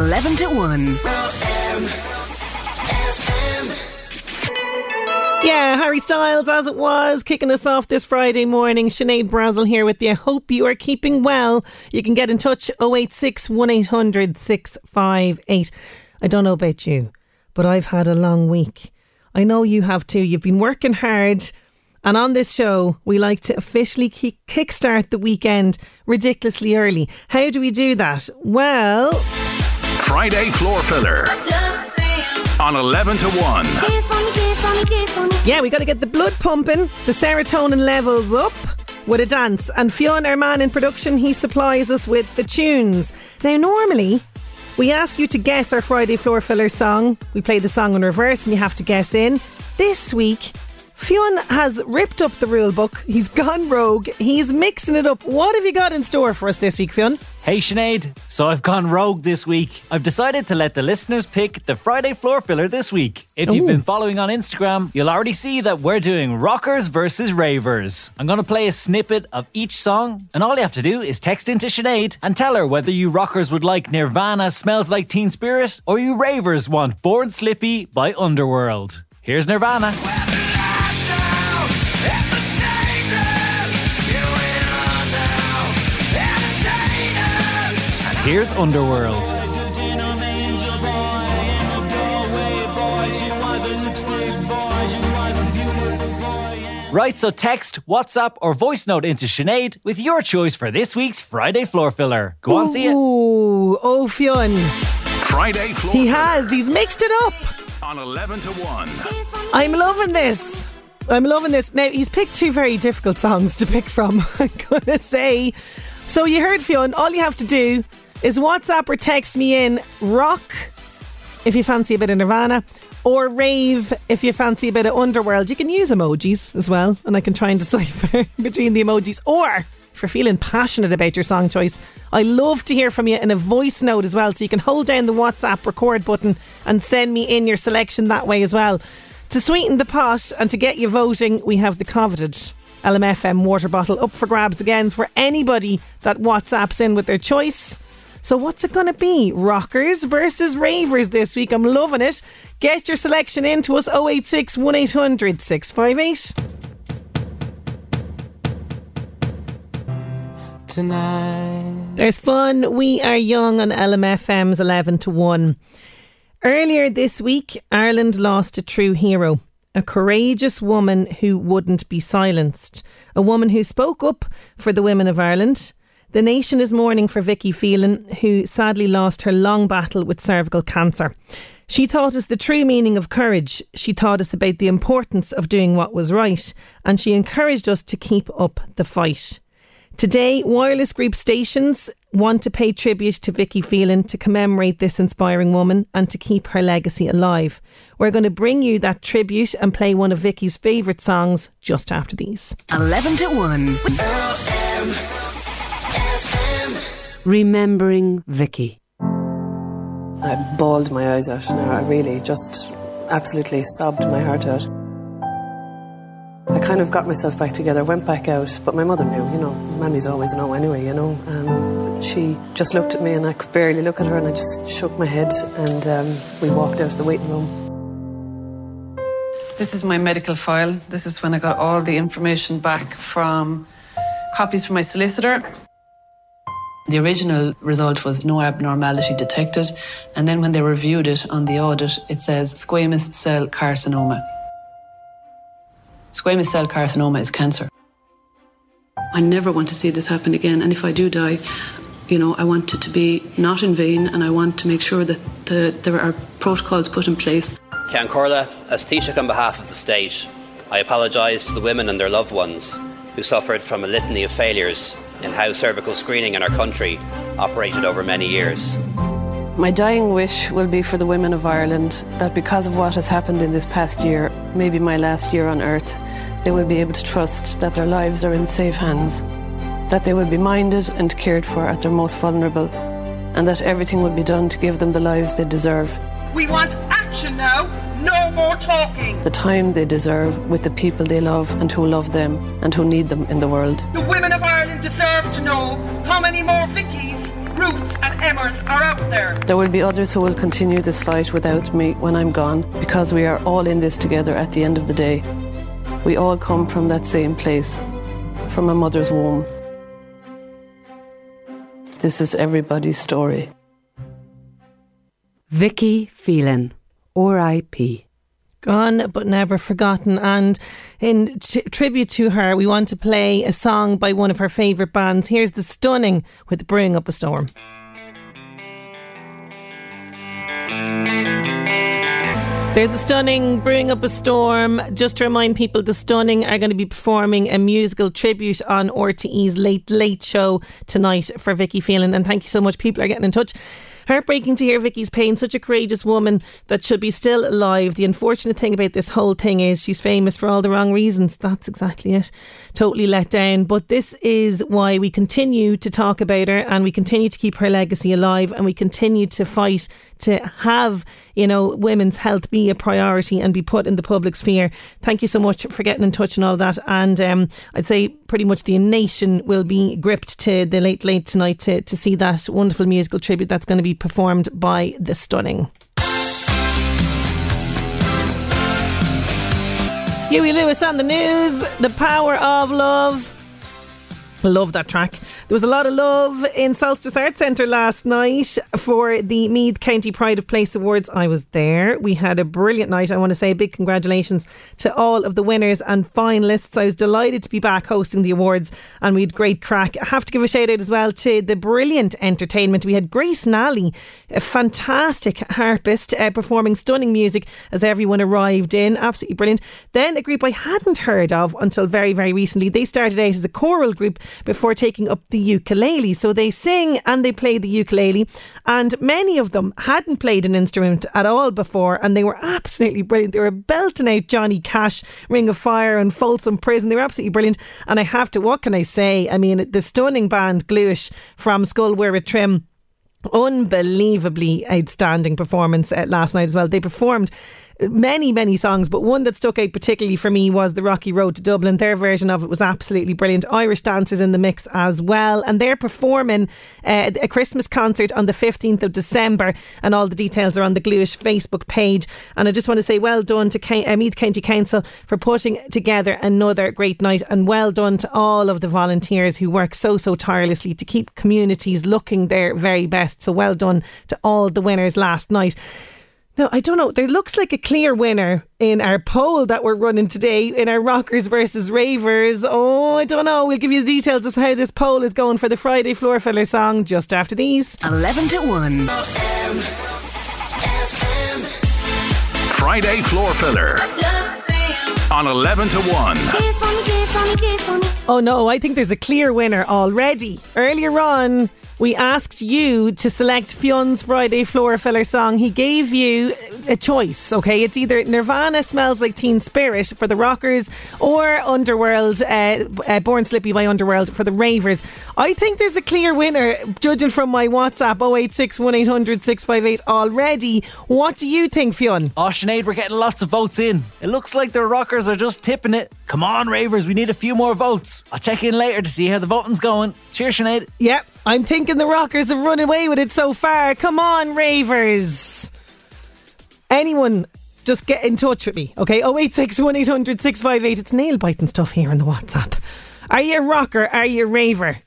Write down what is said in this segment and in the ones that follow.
11 to 1. Yeah, Harry Styles, as it was, kicking us off this Friday morning. Sinead Brazel here with you. Hope you are keeping well. You can get in touch 086 1800 658. I don't know about you, but I've had a long week. I know you have too. You've been working hard. And on this show, we like to officially kick- kickstart the weekend ridiculously early. How do we do that? Well, Friday Floor Filler on 11 to 1. Yeah, we got to get the blood pumping, the serotonin levels up with a dance. And Fionn, our man in production, he supplies us with the tunes. Now, normally, we ask you to guess our Friday floor filler song. We play the song in reverse and you have to guess in. This week, Fionn has ripped up the rule book. He's gone rogue. He's mixing it up. What have you got in store for us this week, Fionn? Hey Sinead, so I've gone rogue this week. I've decided to let the listeners pick the Friday floor filler this week. If you've been following on Instagram, you'll already see that we're doing rockers versus ravers. I'm going to play a snippet of each song, and all you have to do is text into Sinead and tell her whether you rockers would like Nirvana Smells Like Teen Spirit or you ravers want Born Slippy by Underworld. Here's Nirvana. Here's Underworld. Right, so text, WhatsApp, or voice note into Sinead with your choice for this week's Friday floor filler. Go on, see it. Ooh, oh, Fionn. Friday Floor He has. He's mixed it up. on 11 to 1. I'm loving this. I'm loving this. Now, he's picked two very difficult songs to pick from, I'm going to say. So, you heard Fionn. All you have to do is WhatsApp or text me in rock if you fancy a bit of Nirvana or rave if you fancy a bit of Underworld. You can use emojis as well, and I can try and decipher between the emojis. Or if you're feeling passionate about your song choice, I love to hear from you in a voice note as well. So you can hold down the WhatsApp record button and send me in your selection that way as well. To sweeten the pot and to get you voting, we have the coveted LMFM water bottle up for grabs again for anybody that WhatsApps in with their choice. So what's it going to be? Rockers versus ravers this week. I'm loving it. Get your selection in to us 086 1800 658. Tonight. There's fun. We are young on LMFM's 11 to 1. Earlier this week, Ireland lost a true hero, a courageous woman who wouldn't be silenced, a woman who spoke up for the women of Ireland. The nation is mourning for Vicky Phelan, who sadly lost her long battle with cervical cancer. She taught us the true meaning of courage. She taught us about the importance of doing what was right, and she encouraged us to keep up the fight. Today, wireless group stations want to pay tribute to Vicky Phelan to commemorate this inspiring woman and to keep her legacy alive. We're going to bring you that tribute and play one of Vicky's favourite songs just after these. 11 to 1. Remembering Vicky. I bawled my eyes out. Now I really just absolutely sobbed my heart out. I kind of got myself back together, went back out, but my mother knew, you know, Mammy's always know anyway, you know. Um, she just looked at me and I could barely look at her and I just shook my head and um, we walked out of the waiting room. This is my medical file. This is when I got all the information back from copies from my solicitor. The original result was no abnormality detected, and then when they reviewed it on the audit, it says squamous cell carcinoma. Squamous cell carcinoma is cancer. I never want to see this happen again, and if I do die, you know, I want it to be not in vain, and I want to make sure that the, there are protocols put in place. Ceann Comhairle, as Taoiseach on behalf of the state, I apologise to the women and their loved ones who suffered from a litany of failures in how cervical screening in our country operated over many years. My dying wish will be for the women of Ireland that because of what has happened in this past year, maybe my last year on earth, they will be able to trust that their lives are in safe hands, that they will be minded and cared for at their most vulnerable, and that everything will be done to give them the lives they deserve. We want action now, no more talking. The time they deserve with the people they love and who love them and who need them in the world. The women of Ireland deserve to know how many more Vickies, Ruths, and Emmas are out there. There will be others who will continue this fight without me when I'm gone because we are all in this together at the end of the day. We all come from that same place, from a mother's womb. This is everybody's story. Vicky Phelan, R.I.P. Gone but never forgotten. And in t- tribute to her, we want to play a song by one of her favourite bands. Here's The Stunning with Brewing Up a Storm. There's a stunning brewing up a storm. Just to remind people, the stunning are going to be performing a musical tribute on RTE's Late Late Show tonight for Vicky Phelan. And thank you so much. People are getting in touch. Heartbreaking to hear Vicky's pain. Such a courageous woman that should be still alive. The unfortunate thing about this whole thing is she's famous for all the wrong reasons. That's exactly it. Totally let down. But this is why we continue to talk about her and we continue to keep her legacy alive and we continue to fight to have, you know, women's health be a priority and be put in the public sphere. Thank you so much for getting in touch and all that. And um, I'd say pretty much the nation will be gripped to the late late tonight to, to see that wonderful musical tribute that's going to be performed by the stunning. Huey Lewis on the news, the power of love. Love that track. There was a lot of love in Solstice Arts Centre last night for the Meath County Pride of Place Awards. I was there. We had a brilliant night. I want to say a big congratulations to all of the winners and finalists. I was delighted to be back hosting the awards and we had great crack. I have to give a shout out as well to the brilliant entertainment. We had Grace Nally, a fantastic harpist, uh, performing stunning music as everyone arrived in. Absolutely brilliant. Then a group I hadn't heard of until very, very recently. They started out as a choral group before taking up the ukulele. So they sing and they play the ukulele, and many of them hadn't played an instrument at all before, and they were absolutely brilliant. They were belting out Johnny Cash, Ring of Fire, and Folsom Prison. They were absolutely brilliant. And I have to, what can I say? I mean, the stunning band Gluish from Scoil Mhuire Trim unbelievably outstanding performance uh, last night as well. They performed many, many songs, but one that stuck out particularly for me was the Rocky Road to Dublin. Their version of it was absolutely brilliant. Irish dancers in the mix as well, and they're performing uh, a Christmas concert on the 15th of December, and all the details are on the Gluish Facebook page. And I just want to say well done to uh, Meath County Council for putting together another great night, and well done to all of the volunteers who work so, so tirelessly to keep communities looking their very best. So well done to all the winners last night. No, I don't know. There looks like a clear winner in our poll that we're running today in our rockers versus ravers. Oh, I don't know. We'll give you the details as how this poll is going for the Friday floor filler song just after these. 11 to 1. Friday floor filler on 11 to 1. Oh no, I think there's a clear winner already. Earlier on, we asked you to select Fionn's Friday floor filler song. He gave you a choice, okay? It's either Nirvana smells like Teen Spirit for the rockers or Underworld, uh, uh, Born Slippy by Underworld for the ravers. I think there's a clear winner, judging from my WhatsApp 086 1800 658 already. What do you think, Fionn? Oh, Sinead, we're getting lots of votes in. It looks like the rockers are just tipping it. Come on, ravers, we need a few more votes. I'll check in later to see how the voting's going. Cheers, Sinead. Yep, I'm thinking the rockers have run away with it so far. Come on, ravers. Anyone just get in touch with me, okay? 086 1800 658. It's nail biting stuff here on the WhatsApp. Are you a rocker? Are you a raver?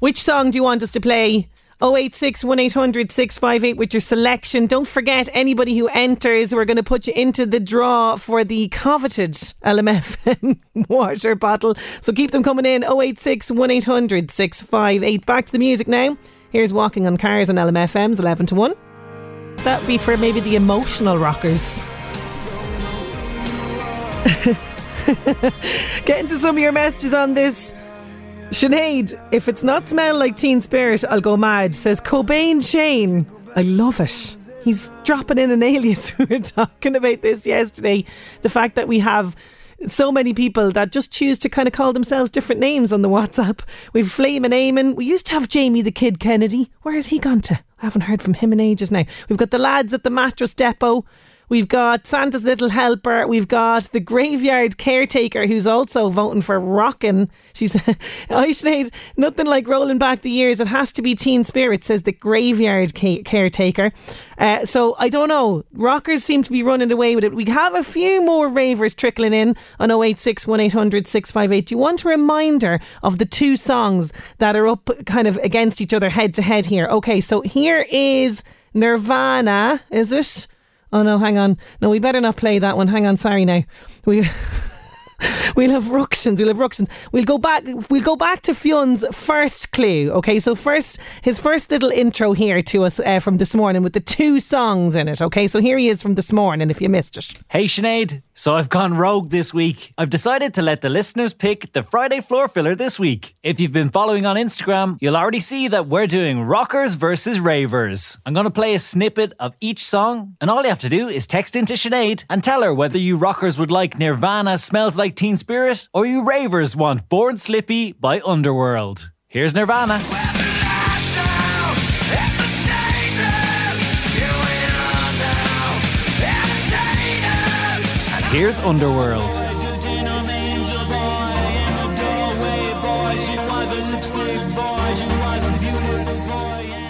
Which song do you want us to play? 086 1800 658 with your selection. Don't forget, anybody who enters, we're going to put you into the draw for the coveted LMFM water bottle. So keep them coming in 086 1800 658. Back to the music now. Here's Walking on Cars on LMFM's 11 to 1. That would be for maybe the emotional rockers. Get into some of your messages on this. Sinead, if it's not smell like Teen Spirit, I'll go mad, says Cobain Shane. I love it. He's dropping in an alias. We were talking about this yesterday. The fact that we have so many people that just choose to kind of call themselves different names on the WhatsApp. We've Flame and Eamon. We used to have Jamie the Kid Kennedy. Where has he gone to? I haven't heard from him in ages now. We've got the lads at the mattress depot. We've got Santa's Little Helper. We've got the Graveyard Caretaker, who's also voting for rocking. She's, I Sinead, nothing like rolling back the years. It has to be Teen Spirit, says the Graveyard ca- Caretaker. Uh, so I don't know. Rockers seem to be running away with it. We have a few more ravers trickling in on 086 1800 658. Do you want a reminder of the two songs that are up kind of against each other head to head here? Okay, so here is Nirvana, is it? Oh no, hang on. No, we better not play that one. Hang on, sorry now. We We'll have ructions. We'll have ructions. We'll go back. We'll go back to Fionn's first clue. Okay, so first his first little intro here to us uh, from this morning with the two songs in it. Okay, so here he is from this morning. If you missed it, Hey Sinead, so I've gone rogue this week. I've decided to let the listeners pick the Friday floor filler this week. If you've been following on Instagram, you'll already see that we're doing rockers versus ravers. I'm going to play a snippet of each song, and all you have to do is text into Sinead and tell her whether you rockers would like Nirvana Smells Like Teen Spirit or you ravers want Born Slippy by Underworld. Here's Nirvana. Here's Underworld.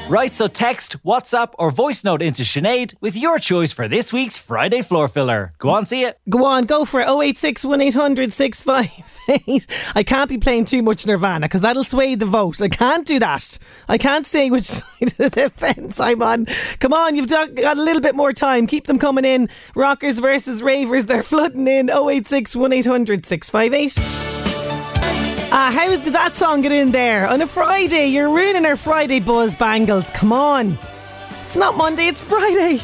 Right, so text, WhatsApp, or voice note into Sinead with your choice for this week's Friday floor filler. Go on, see it. go on, go for it. 086 1800 658. I can't be playing too much Nirvana because that'll sway the vote. I can't do that. I can't say which side of the fence I'm on. Come on, you've got a little bit more time. Keep them coming in. Rockers versus ravers, they're flooding in. 086 1800 658. How did that song get in there? On a Friday, you're ruining our Friday buzz, Bangles. Come on. It's not Monday, it's Friday.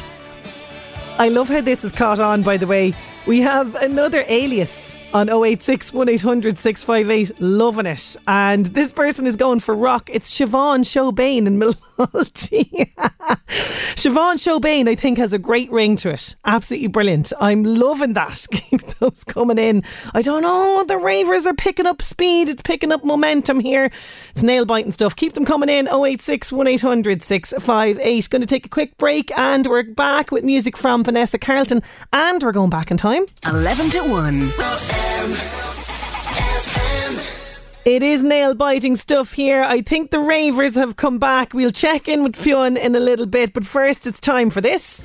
I love how this is caught on, by the way. We have another alias on 086 1800 658. Loving it. And this person is going for rock. It's Siobhan Showbane in Milwaukee. Siobhan Showbane, I think, has a great ring to it. Absolutely brilliant. I'm loving that. Keep those coming in. I don't know. The ravers are picking up speed. It's picking up momentum here. It's nail biting stuff. Keep them coming in. 086 1800 658. Going to take a quick break and we're back with music from Vanessa Carlton. And we're going back in time. 11 to 1. It is nail biting stuff here. I think the ravers have come back. We'll check in with Fionn in a little bit, but first it's time for this.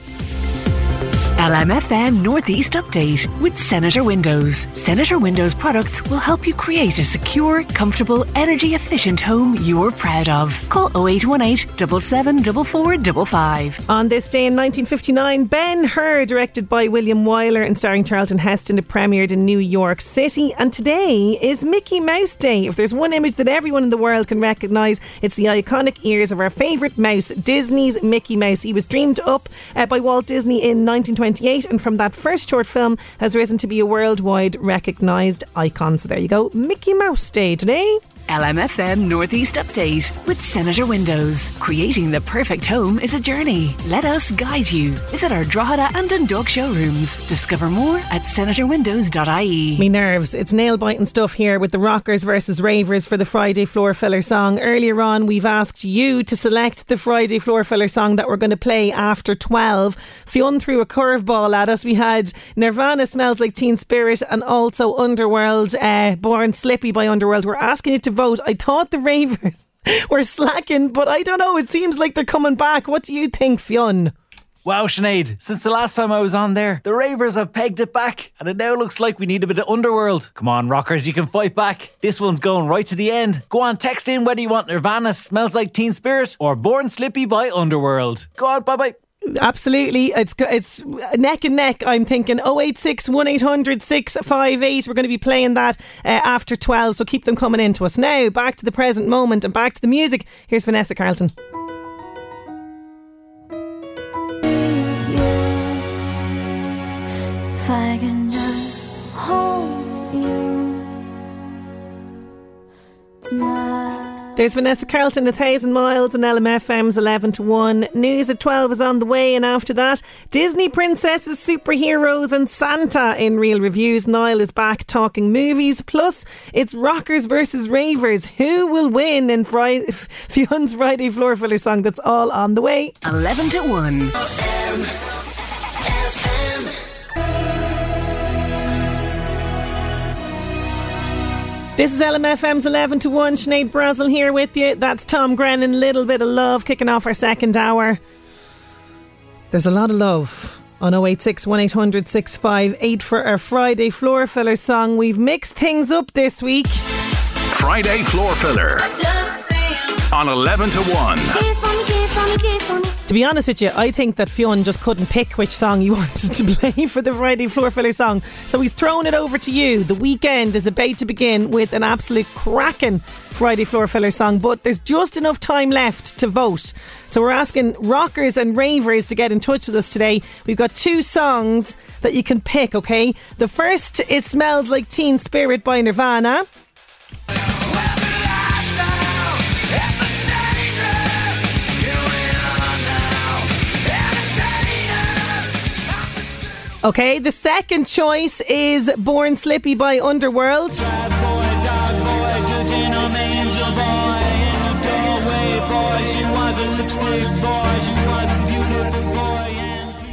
LMFM Northeast Update with Senator Windows. Senator Windows products will help you create a secure, comfortable, energy efficient home you're proud of. Call 0818 774455. On this day in 1959, Ben Hur, directed by William Wyler and starring Charlton Heston, it premiered in New York City. And today is Mickey Mouse Day. If there's one image that everyone in the world can recognise, it's the iconic ears of our favourite mouse, Disney's Mickey Mouse. He was dreamed up uh, by Walt Disney in 1928 and from that first short film has risen to be a worldwide recognised icon. So there you go, Mickey Mouse Day today. LMFM Northeast Update with Senator Windows. Creating the perfect home is a journey. Let us guide you. Visit our Drogheda and Dundalk showrooms. Discover more at senatorwindows.ie. Me nerves. It's nail biting stuff here with the rockers versus ravers for the Friday floor filler song. Earlier on, we've asked you to select the Friday floor filler song that we're going to play after 12. Fionn threw a curveball at us. We had Nirvana Smells Like Teen Spirit and also Underworld, uh, Born Slippy by Underworld. We're asking you to vote. I thought the ravers were slacking, but I don't know. It seems like they're coming back. What do you think, Fionn? Wow, Sinead, since the last time I was on there, the Ravers have pegged it back, and it now looks like we need a bit of underworld. Come on, rockers, you can fight back. This one's going right to the end. Go on, text in whether you want Nirvana Smells Like Teen Spirit or Born Slippy by Underworld. Go on, bye bye. Absolutely, it's it's neck and neck. I'm thinking 086 1800 658. We're going to be playing that uh, after 12, so keep them coming in to us. Now, back to the present moment and back to the music. Here's Vanessa Carlton. If I can just hold you tonight. There's Vanessa Carlton, A Thousand Miles, and LMFM's 11 to 1. News at 12 is on the way, and after that, Disney princesses, superheroes, and Santa in real reviews. Niall is back talking movies. Plus, it's rockers versus ravers. Who will win in Friday, Fionn's Friday Floor Filler song? That's all on the way. 11 to 1. This is LMFM's 11 to 1. Sinead Brazel here with you. That's Tom Grennan. Little bit of love kicking off our second hour. There's a lot of love on 086 1800 658 for our Friday floor filler song. We've mixed things up this week. Friday Floor Filler on 11 to 1. To be honest with you, I think that Fionn just couldn't pick which song he wanted to play for the Friday Floor Filler song. So he's thrown it over to you. The weekend is about to begin with an absolute cracking Friday Floor Filler song, but there's just enough time left to vote. So we're asking rockers and ravers to get in touch with us today. We've got two songs that you can pick, okay? The first is Smells Like Teen Spirit by Nirvana. Okay, the second choice is Born Slippy by Underworld.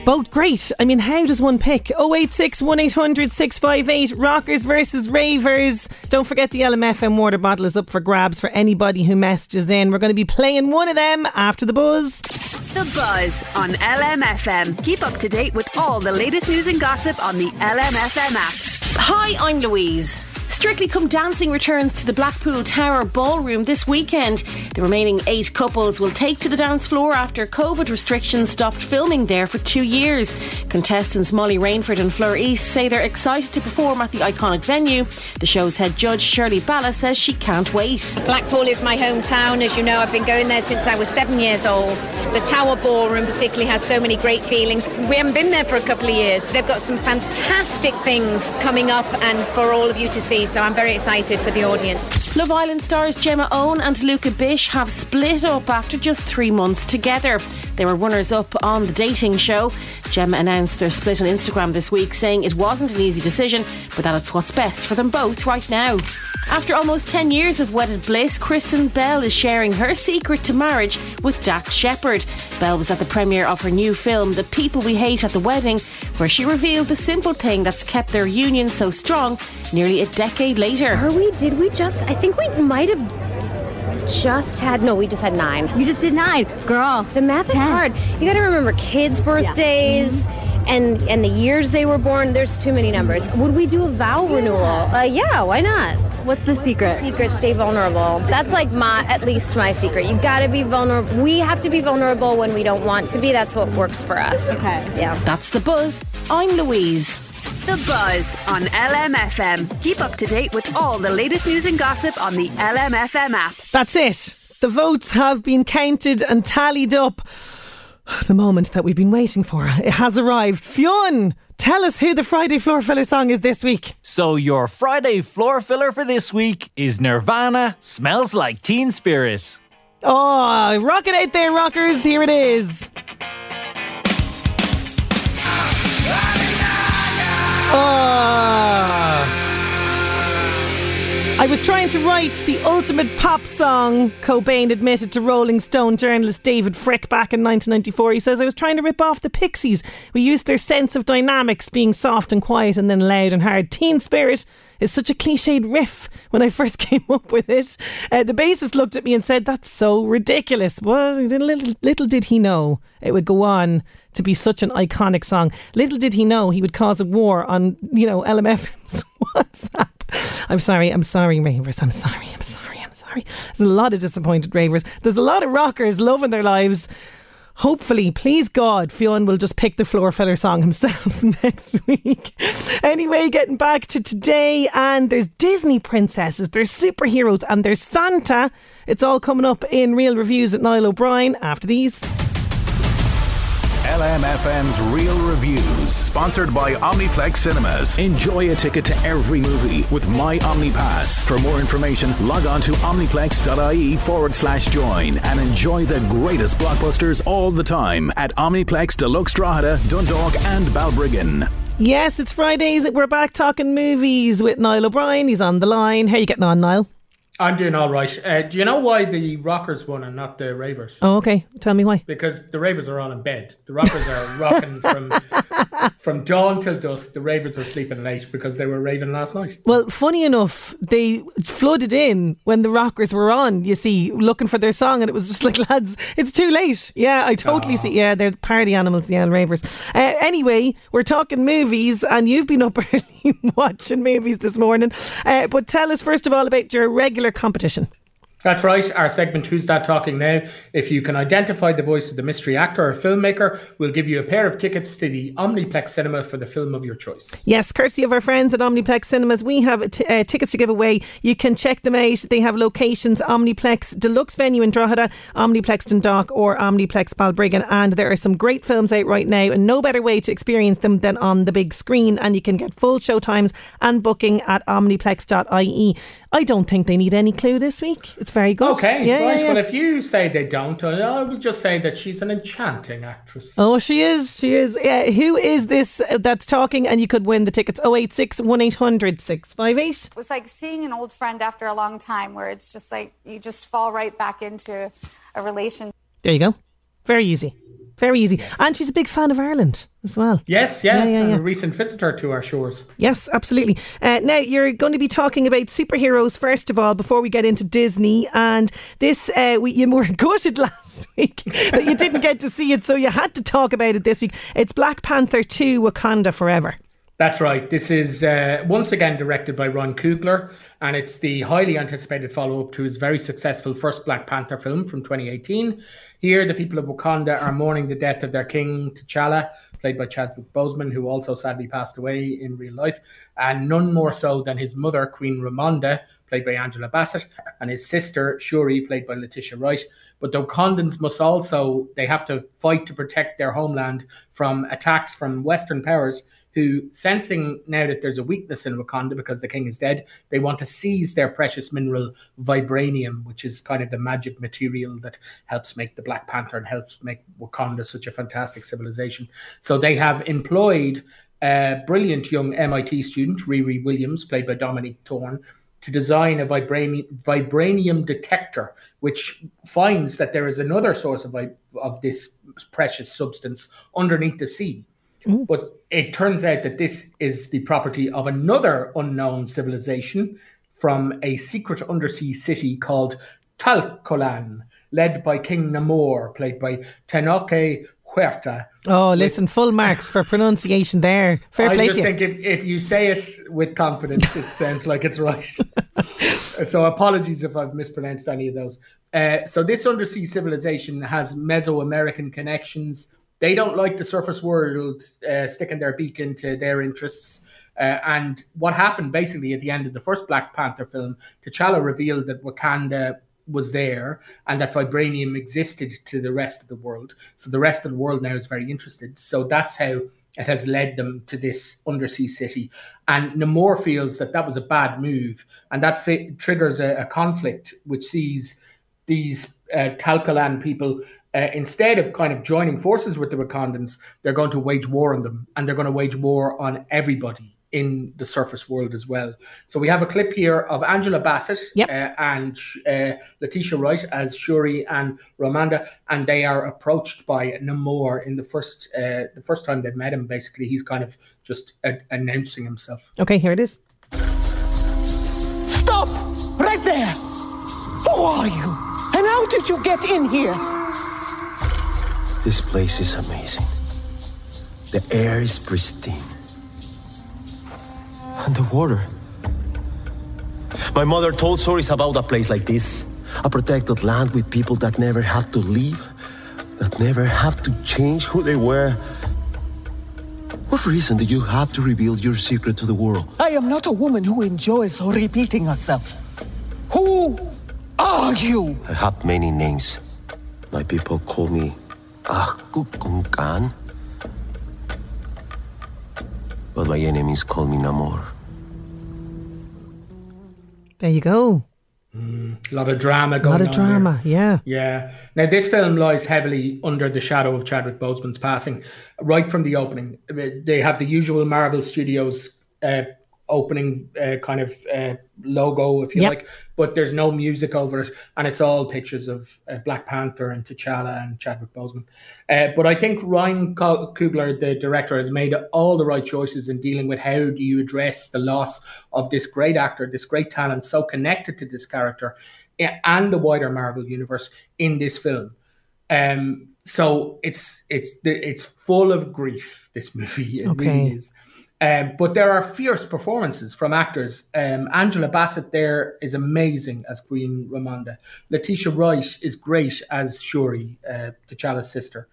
Both great. I mean, how does one pick? 086 1800 658 Rockers versus Ravers. Don't forget the LMFM water bottle is up for grabs for anybody who messages in. We're going to be playing one of them after the buzz. The Buzz on LMFM. Keep up to date with all the latest news and gossip on the LMFM app. Hi, I'm Louise. Strictly Come Dancing returns to the Blackpool Tower Ballroom this weekend. The remaining eight couples will take to the dance floor after COVID restrictions stopped filming there for two years. Contestants Molly Rainford and Fleur East say they're excited to perform at the iconic venue. The show's head judge Shirley Ballas says she can't wait. Blackpool is my hometown. As you know, I've been going there since I was seven years old. The Tower Ballroom, particularly, has so many great feelings. We haven't been there for a couple of years. They've got some fantastic things coming up and for all of you to see, so I'm very excited for the audience. Love Island stars Gemma Owen and Luca Bish have split up after just three months together. They were runners up on the dating show. Gemma announced their split on Instagram this week, saying it wasn't an easy decision, but that it's what's best for them both right now. After almost 10 years of wedded bliss, Kristen Bell is sharing her secret to marriage with Dax Shepard. Bell was at the premiere of her new film, The People We Hate at the Wedding, where she revealed the simple thing that's kept their union so strong nearly a decade later. Are we? Did we just? I think we might have just had. No, we just had nine. You just did nine, girl. The math is hard. You got to remember kids' birthdays. And, and the years they were born, there's too many numbers. Would we do a vow renewal? Uh, yeah, why not? What's the secret? Secret, stay vulnerable. That's like my, at least my secret. You gotta be vulnerable. We have to be vulnerable when we don't want to be. That's what works for us. Okay. Yeah. That's the buzz. I'm Louise. The Buzz on LMFM. Keep up to date with all the latest news and gossip on the LMFM app. That's it. The votes have been counted and tallied up. The moment that we've been waiting for. It has arrived. Fionn, tell us who the Friday floor filler song is this week. So, your Friday floor filler for this week is Nirvana Smells Like Teen Spirit. Oh, rock it out there, rockers. Here it is. Oh. I was trying to write the ultimate pop song, Cobain admitted to Rolling Stone journalist David Fricke back in 1994. He says, I was trying to rip off the Pixies. We used their sense of dynamics, being soft and quiet and then loud and hard. Teen Spirit is such a cliched riff when I first came up with it. Uh, the bassist looked at me and said, That's so ridiculous. Well, little, little did he know it would go on to be such an iconic song. Little did he know he would cause a war on, you know, LMFM's WhatsApp. I'm sorry, I'm sorry, ravers. I'm sorry, I'm sorry, I'm sorry. There's a lot of disappointed ravers. There's a lot of rockers loving their lives. Hopefully, please God, Fionn will just pick the floor filler song himself next week. anyway, getting back to today, and there's Disney princesses, there's superheroes, and there's Santa. It's all coming up in real reviews at Niall O'Brien after these. LMFM's Real Reviews, sponsored by Omniplex Cinemas. Enjoy a ticket to every movie with My OmniPass. For more information, log on to omniplex.ie forward slash join and enjoy the greatest blockbusters all the time at Omniplex Deluxe Drogheda, Dundalk, and Balbriggan. Yes, it's Fridays. We're back talking movies with Niall O'Brien. He's on the line. How are you getting on, Niall? I'm doing all right. Uh, do you know why the Rockers won and not the Ravers? Oh, okay. Tell me why. Because the Ravers are all in bed. The Rockers are rocking from from dawn till dusk. The Ravers are sleeping late because they were raving last night. Well, funny enough, they flooded in when the Rockers were on. You see, looking for their song, and it was just like, lads, it's too late. Yeah, I totally oh. see. Yeah, they're party animals, the Ravers. Uh, anyway, we're talking movies, and you've been up early watching movies this morning. Uh, but tell us first of all about your regular competition. That's right. Our segment Who's That Talking Now. If you can identify the voice of the mystery actor or filmmaker, we'll give you a pair of tickets to the Omniplex Cinema for the film of your choice. Yes, courtesy of our friends at Omniplex Cinemas, we have t- uh, tickets to give away. You can check them out. They have locations Omniplex Deluxe Venue in Drogheda, Omniplex Dundalk, or Omniplex Balbriggan. And there are some great films out right now, and no better way to experience them than on the big screen. And you can get full show times and booking at omniplex.ie. I don't think they need any clue this week. It's very good. Okay, yeah, right. Yeah, yeah. Well, if you say they don't, I will just say that she's an enchanting actress. Oh, she is. She is. Yeah. Who is this that's talking? And you could win the tickets 086 1800 658. It was like seeing an old friend after a long time where it's just like you just fall right back into a relation. There you go. Very easy. Very easy. Yes. And she's a big fan of Ireland as well. Yes, yeah. yeah, yeah, yeah. a recent visitor to our shores. Yes, absolutely. Uh, now, you're going to be talking about superheroes first of all before we get into Disney. And this, uh, we, you were gutted last week that you didn't get to see it, so you had to talk about it this week. It's Black Panther 2 Wakanda Forever. That's right. This is uh, once again directed by Ron Coogler, and it's the highly anticipated follow up to his very successful first Black Panther film from 2018. Here, the people of Wakanda are mourning the death of their king, T'Challa, played by Chadwick Boseman, who also sadly passed away in real life, and none more so than his mother, Queen Ramonda, played by Angela Bassett, and his sister, Shuri, played by Letitia Wright. But the Wakandans must also, they have to fight to protect their homeland from attacks from Western powers who, sensing now that there's a weakness in Wakanda because the king is dead, they want to seize their precious mineral vibranium, which is kind of the magic material that helps make the Black Panther and helps make Wakanda such a fantastic civilization. So they have employed a brilliant young MIT student, Riri Williams, played by Dominique Thorne, to design a vibranium, vibranium detector, which finds that there is another source of, of this precious substance underneath the sea. Mm. But it turns out that this is the property of another unknown civilization from a secret undersea city called Talcolan, led by King Namor, played by Tenoch Huerta. Oh, listen, full marks for pronunciation there. Fair I play just think if, if you say it with confidence, it sounds like it's right. so apologies if I've mispronounced any of those. Uh, so this undersea civilization has Mesoamerican connections they don't like the surface world uh, sticking their beak into their interests. Uh, and what happened basically at the end of the first Black Panther film, T'Challa revealed that Wakanda was there and that vibranium existed to the rest of the world. So the rest of the world now is very interested. So that's how it has led them to this undersea city. And Namor feels that that was a bad move, and that triggers a, a, conflict which sees these uh, Talcolan people. Uh, instead of kind of joining forces with the Wakandans, they're going to wage war on them, and they're going to wage war on everybody in the surface world as well. So we have a clip here of Angela Bassett yep. uh, and uh, Letitia Wright as Shuri and Ramonda, and they are approached by Namor in the first uh, the first time they've met him. Basically, he's kind of just a- announcing himself. Okay, here it is. Stop right there. Who are you? And how did you get in here? This place is amazing. The air is pristine And the water. My mother told stories about a place like this a protected land with people that never have to leave, that never have to change who they were. What reason do you have to reveal your secret to the world? I am not a woman who enjoys repeating herself. Who are you? I have many names. My people call me Ahkukungkan. But my enemies call me Namor. There you go. Mm, a lot of drama going on. A lot of drama, here. yeah. Yeah. Now, this film lies heavily under the shadow of Chadwick Boseman's passing right from the opening. They have the usual Marvel Studios uh, opening uh, kind of uh, logo, if you yep. like, but there's no music over it, and it's all pictures of uh, Black Panther and T'Challa and Chadwick Boseman. Uh, but I think Ryan Coogler, the director, has made all the right choices in dealing with how do you address the loss of this great actor, this great talent, so connected to this character and the wider Marvel universe in this film. Um, so it's it's it's full of grief. This movie, it okay. really is. Um, but there are fierce performances from actors. Um, Angela Bassett there is amazing as Queen Ramonda. Letitia Wright is great as Shuri, uh, T'Challa's sister.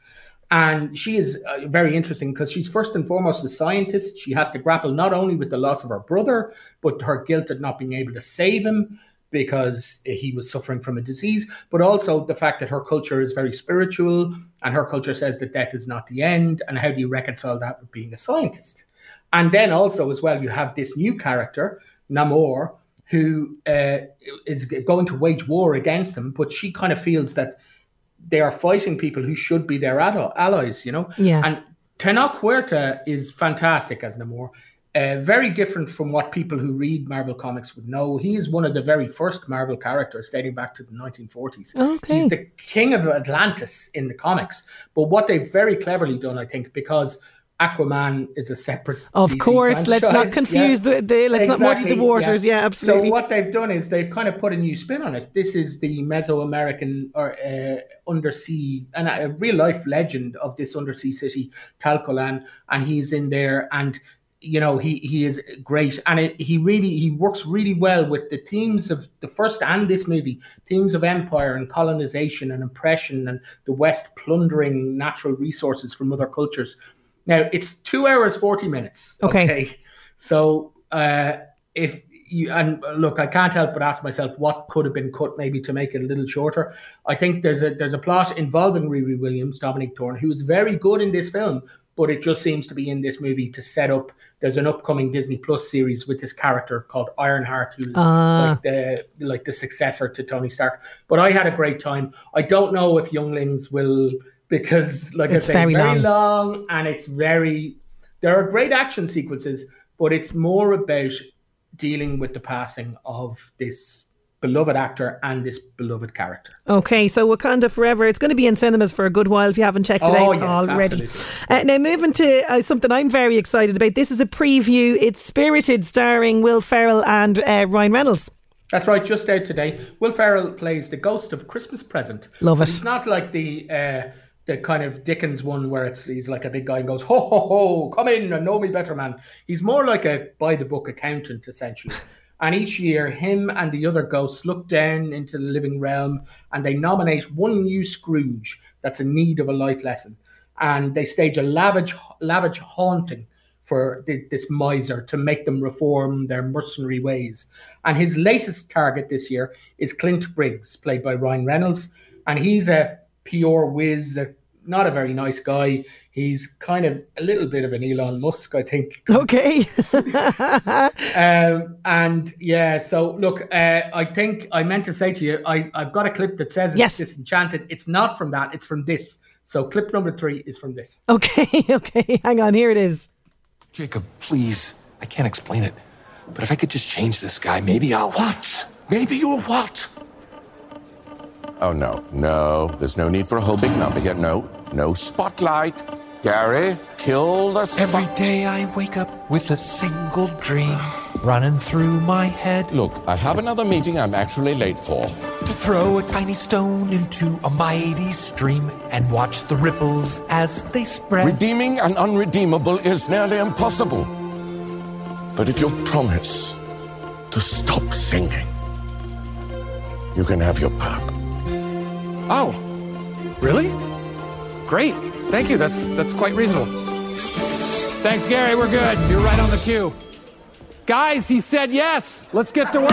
And she is uh, very interesting because she's first and foremost a scientist. She has to grapple not only with the loss of her brother, but her guilt at not being able to save him because he was suffering from a disease, but also the fact that her culture is very spiritual and her culture says that death is not the end. And how do you reconcile that with being a scientist? And then also as well, you have this new character, Namor, who uh, is going to wage war against them, but she kind of feels that they are fighting people who should be their allies, you know? Yeah. And Tenoch Huerta is fantastic as Namor. Uh, very different from what people who read Marvel comics would know. He is one of the very first Marvel characters dating back to the 1940s. Okay. He's the king of Atlantis in the comics. But what they've very cleverly done, I think, because Aquaman is a separate. Of DC course, let's not confuse yeah. the, the let's exactly, not muddy the waters. Yeah, yeah absolutely. So what they've done is they've kind of put a new spin on it. This is the Mesoamerican or uh, undersea and a real life legend of this undersea city, Talcolan, and he's in there and. You know he he is great, and it, he really he works really well with the themes of the first and this movie, themes of empire and colonization and oppression, and the West plundering natural resources from other cultures now it's two hours forty minutes. Okay. okay? So uh, if you and look, I can't help but ask myself what could have been cut maybe to make it a little shorter. I think there's a there's a plot involving Riri Williams, Dominic Thorne, who is very good in this film, but it just seems to be in this movie to set up. There's an upcoming Disney Plus series with this character called Ironheart, who's uh. like the like the successor to Tony Stark. But I had a great time. I don't know if younglings will because, like it's I say, very it's very long. long and it's very. There are great action sequences, but it's more about dealing with the passing of this beloved actor and this beloved character. Okay, so Wakanda Forever, it's going to be in cinemas for a good while if you haven't checked it oh, out yes, already. Uh, now, moving to uh, something I'm very excited about. This is a preview. It's Spirited, starring Will Ferrell and uh, Ryan Reynolds. That's right, just out today. Will Ferrell plays the ghost of Christmas Present. Love it. It's not like the uh, the kind of Dickens one where it's he's like a big guy and goes ho ho ho come in and know me better man. He's more like a by the book accountant essentially. and each year, him and the other ghosts look down into the living realm and they nominate one new Scrooge that's in need of a life lesson. And they stage a lavish, lavish haunting for th- this miser to make them reform their mercenary ways. And his latest target this year is Clint Briggs, played by Ryan Reynolds, and he's a pure whiz, a, not a very nice guy. He's kind of a little bit of an Elon Musk, I think. Okay. um, and yeah, so look, uh, I think I meant to say to you, I, I've got a clip that says it's Yes. disenchanted. It's not from that, it's from this. So clip number three is from this. Okay, okay. Hang on, here it is. Jacob, please. I can't explain it. But if I could just change this guy, maybe I'll. What? Maybe you'll what? Oh, no, no. There's no need for a whole big number here. No, no spotlight. Gary, kill the spot- Every day I wake up with a single dream running through my head. Look, I have another meeting I'm actually late for. To throw a tiny stone into a mighty stream and watch the ripples as they spread. Redeeming an unredeemable is nearly impossible. But if you'll promise to stop singing, you can have your pap. Oh, really? Great. Thank you. That's that's quite reasonable. Thanks, Gary. We're good. You're right on the cue. Guys, he said yes. Let's get to work.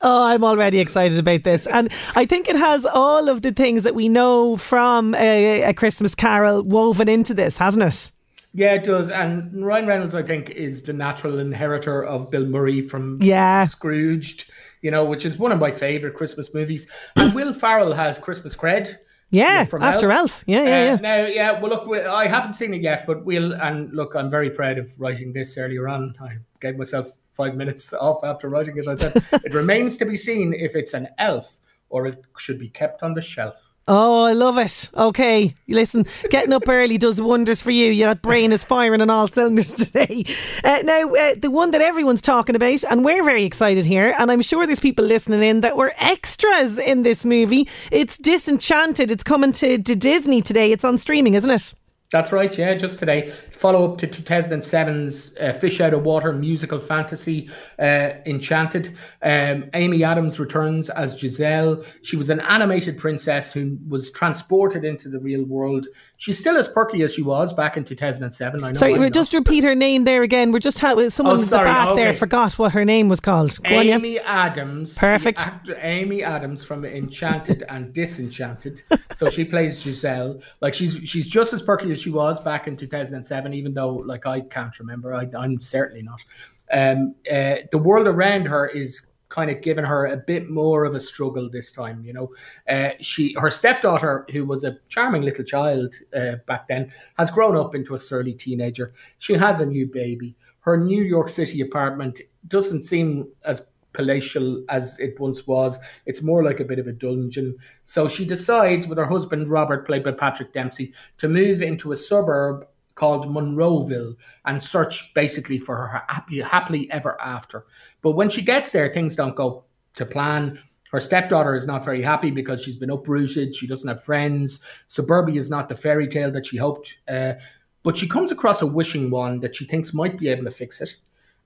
Oh, I'm already excited about this. And I think it has all of the things that we know from a, a Christmas Carol woven into this, hasn't it? Yeah, it does. And Ryan Reynolds, I think, is the natural inheritor of Bill Murray from Yeah. Scrooged, you know, which is one of my favorite Christmas movies. And Will Ferrell has Christmas cred. Yeah, from after Elf. Yeah, yeah, Uh, yeah. Now, yeah, well, look, we- I haven't seen it yet, but we'll, and look, I'm very proud of writing this earlier on. I gave myself five minutes off after writing it. I said, it remains to be seen if it's an elf or it should be kept on the shelf. Oh, I love it. Okay, listen, getting up early does wonders for you. Your brain is firing on all cylinders today. Uh, now, uh, the one that everyone's talking about, and we're very excited here, and I'm sure there's people listening in that were extras in this movie. It's Disenchanted. It's coming to, to Disney today. It's on streaming, isn't it? That's right, yeah, just today. Follow up to 2007's uh, Fish Out of Water musical fantasy, uh, Enchanted. Um, Amy Adams returns as Giselle. She was an animated princess who was transported into the real world. She's still as perky as she was back in 2007. I know. Sorry, we not. just repeat her name there again. We're just ha- someone Oh, at the back there okay. forgot what her name was called. Go on, yeah. Amy Adams. Perfect. Amy Adams from Enchanted and Disenchanted. So she plays Giselle. Like she's she's just as perky as she was back in 2007, even though like I can't remember. I, I'm certainly not. Um, uh, the world around her is kind of giving her a bit more of a struggle this time. You know, uh, she her stepdaughter, who was a charming little child uh, back then, has grown up into a surly teenager. She has a new baby. Her New York City apartment doesn't seem as palatial as it once was. It's more like a bit of a dungeon. So she decides, with her husband Robert, played by Patrick Dempsey, to move into a suburb called Monroeville and search basically for her happy, happily ever after. But when she gets there, things don't go to plan. Her stepdaughter is not very happy because she's been uprooted. She doesn't have friends. Suburbia is not the fairy tale that she hoped. Uh, but she comes across a wishing wand that she thinks might be able to fix it.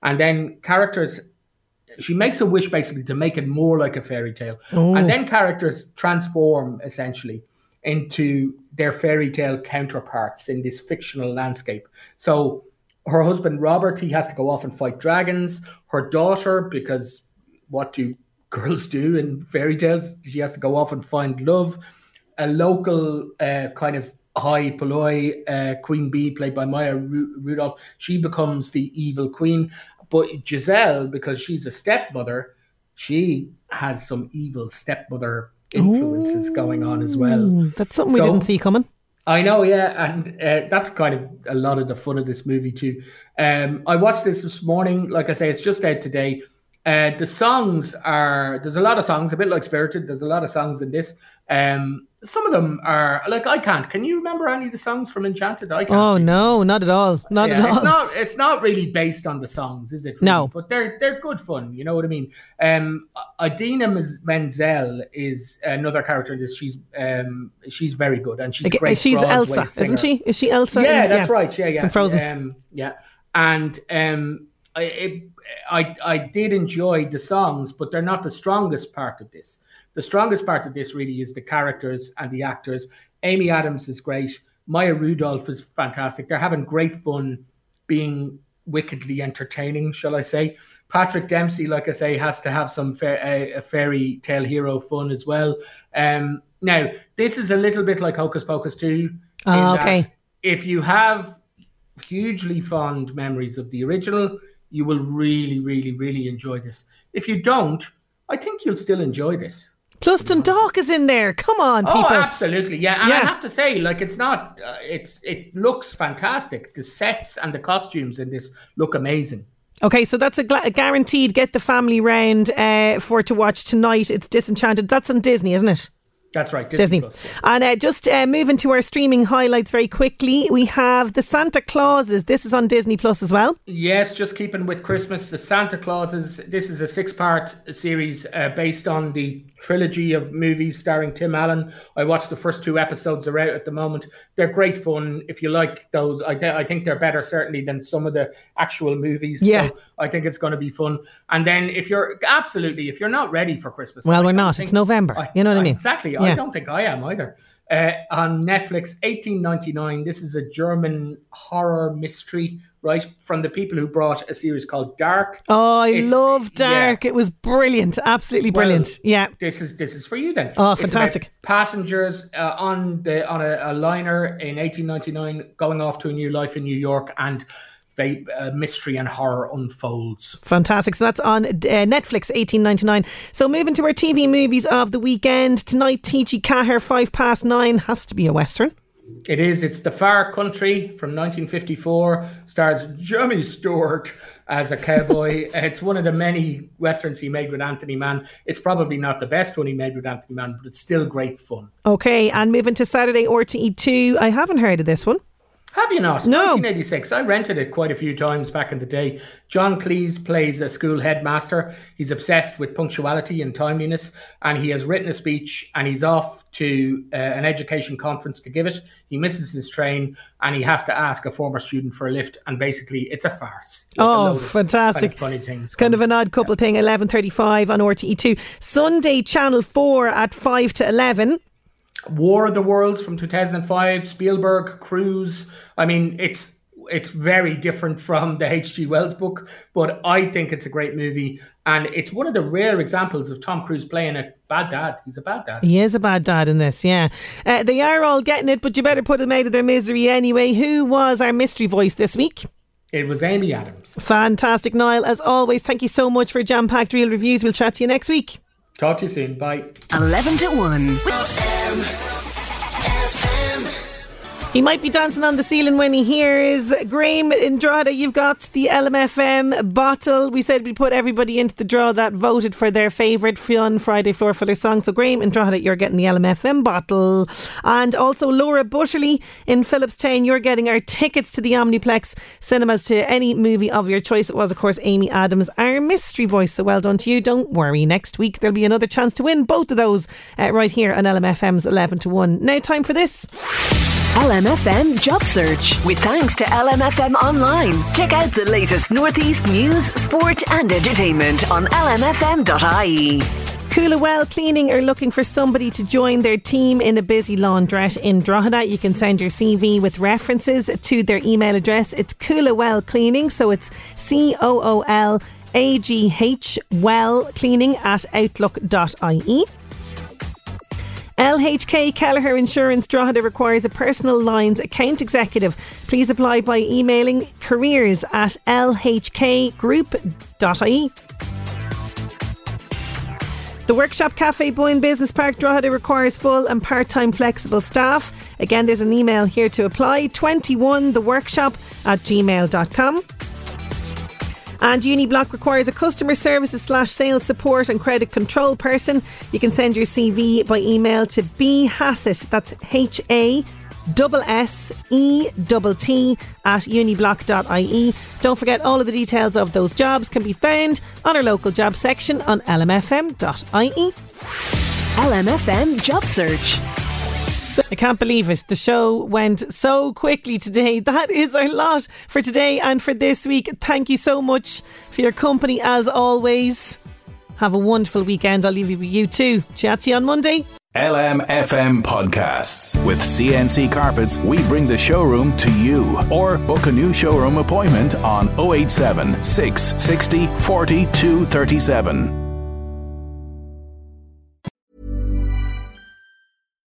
And then characters, she makes a wish basically to make it more like a fairy tale. Oh. And then characters transform essentially into their fairy tale counterparts in this fictional landscape. So her husband Robert, he has to go off and fight dragons. Her daughter, because what do girls do in fairy tales? She has to go off and find love. A local uh, kind of high polloi uh, queen bee, played by Maya Ru- Rudolph, she becomes the evil queen. But Giselle, because she's a stepmother, she has some evil stepmother influences going on as well. That's something we didn't see coming. I know, yeah, and uh, that's kind of a lot of the fun of this movie too. Um, I watched this this morning. Like I say, it's just out today. Uh, the songs are there's a lot of songs, a bit like Spirited. There's a lot of songs in this. Um, some of them are like I can't. Can you remember any of the songs from Enchanted? I can't. Oh no, not at all. Not Yeah, at all. It's not. It's not really based on the songs, is it? really? No. but they're they're good fun. You know what I mean? Um, Idina Mez- Menzel is another character in this. She's um, she's very good, and she's Okay, great. she's Broadway Elsa, singer. isn't she? Is she Elsa? Yeah, in- that's right. Yeah, yeah. From Frozen. Um, yeah, and um, I, it, I I did enjoy the songs, but they're not the strongest part of this. The strongest part of this really is the characters and the actors. Amy Adams is great. Maya Rudolph is fantastic. They're having great fun being wickedly entertaining, shall I say. Patrick Dempsey, like I say, has to have some fairy tale hero fun as well. Um, now, this is a little bit like Hocus Pocus 2. in Ah, okay. If you have hugely fond memories of the original, you will really, really, really enjoy this. If you don't, I think you'll still enjoy this. Plus Dundalk is in there. Come on, people. Oh, absolutely, yeah. And I have to say, like, it's not. Uh, it's it looks fantastic. The sets and the costumes in this look amazing. Okay, so that's a, gla- a guaranteed get the family round uh, for to watch tonight. It's Disenchanted. That's on Disney, isn't it? That's right, Disney. Plus. And uh, just uh, moving to our streaming highlights very quickly, we have the Santa Clauses. This is on Disney Plus as well. Yes, just keeping with Christmas, the Santa Clauses. This is a six-part series uh, based on the trilogy of movies starring Tim Allen. I watched the first two episodes are out at the moment. They're great fun. If you like those, I, th- I think they're better certainly than some of the actual movies. Yeah. So I think it's going to be fun. And then if you're absolutely, if you're not ready for Christmas, Well, I we're think- It's November. you know what I mean? Exactly. Yeah. I don't think I am either. Uh, on Netflix, 1899. This is a German horror mystery, right? From the people who brought a series called Dark. Oh, I It's- love yeah. Dark. It was brilliant. Absolutely brilliant. Well, yeah. This is this is for you then. Oh, fantastic. passengers uh, on the on a, a liner in 1899 going off to a new life in New York and they, uh, mystery and horror unfolds. Fantastic. So that's on uh, Netflix, 1899. So moving to our TV movies of the weekend. Tonight, T.G. Ceathair, five past nine. Has to be a Western. It is. It's The Far Country from 1954. Stars Jimmy Stewart as a cowboy. it's one of the many westerns he made with Anthony Mann. It's probably not the best one he made with Anthony Mann, but it's still great fun. Okay, and moving to Saturday, RTE2. I haven't heard of this one. Have you not? No. 1986. I rented it quite a few times back in the day. John Cleese plays a school headmaster. He's obsessed with punctuality and timeliness, and he has written a speech and he's off to uh, an education conference to give it. He misses his train and he has to ask a former student for a lift, and basically it's a farce. A Oh, load fantastic. Kind of funny things. Kind of an odd couple thing, 11.35 on RTE2. Sunday, Channel 4 at 5 to 11. War of the Worlds from 2005, Spielberg, Cruise. I mean, it's it's very different from the H.G. Wells book, but I think it's a great movie, and it's one of the rare examples of Tom Cruise playing a bad dad. He's a bad dad. He is a bad dad in this, yeah. Uh, they are all getting it, but you better put them out of their misery anyway. Who was our mystery voice this week? It was Amy Adams. Fantastic, Niall. As always, thank you so much for jam packed real reviews. We'll chat to you next week. Talk to you soon. Bye. 11 to 1. He might be dancing on the ceiling when he hears Graham in Drogheda. You've got the LMFM bottle. We said we put everybody into the draw that voted for their favourite Fionn Friday Floor Filler song. So, Graham in Drogheda, you're getting the LMFM bottle. And also, Laura Butterley in Philipstown, you're getting our tickets to the Omniplex cinemas to any movie of your choice. It was, of course, Amy Adams, our mystery voice. So, well done to you. Don't worry. Next week, there'll be another chance to win both of those uh, right here on LMFM's 11 to 1. Now, time for this. LMFM Job Search. With thanks to LMFM Online. Check out the latest Northeast news, sport, and entertainment on lmfm.ie. Coolawell Cleaning are looking for somebody to join their team in a busy laundrette in Drogheda. You can send your CV with references to their email address. It's Coolawell Cleaning, so it's C O O L A G H well cleaning at outlook.ie. LHK Kelleher Insurance Drogheda requires a personal lines account executive. Please apply by emailing careers at lhkgroup.ie. The Workshop Cafe Boyne Business Park Drogheda requires full and part time flexible staff. Again, there's an email here to apply 21theworkshop at gmail.com. And Uniblock requires a customer services slash sales support and credit control person. You can send your CV by email to B Hassett, that's H A double S E double T at uniblock.ie. Don't forget all of the details of those jobs can be found on our local job section on lmfm.ie. LMFM Job Search. I can't believe it. The show went so quickly today. That is our lot for today and for this week. Thank you so much for your company as always. Have a wonderful weekend. I'll leave you with U2. Chat to you on Monday. LMFM Podcasts. With CNC Carpets, we bring the showroom to you. Or book a new showroom appointment on 087 660 40 237.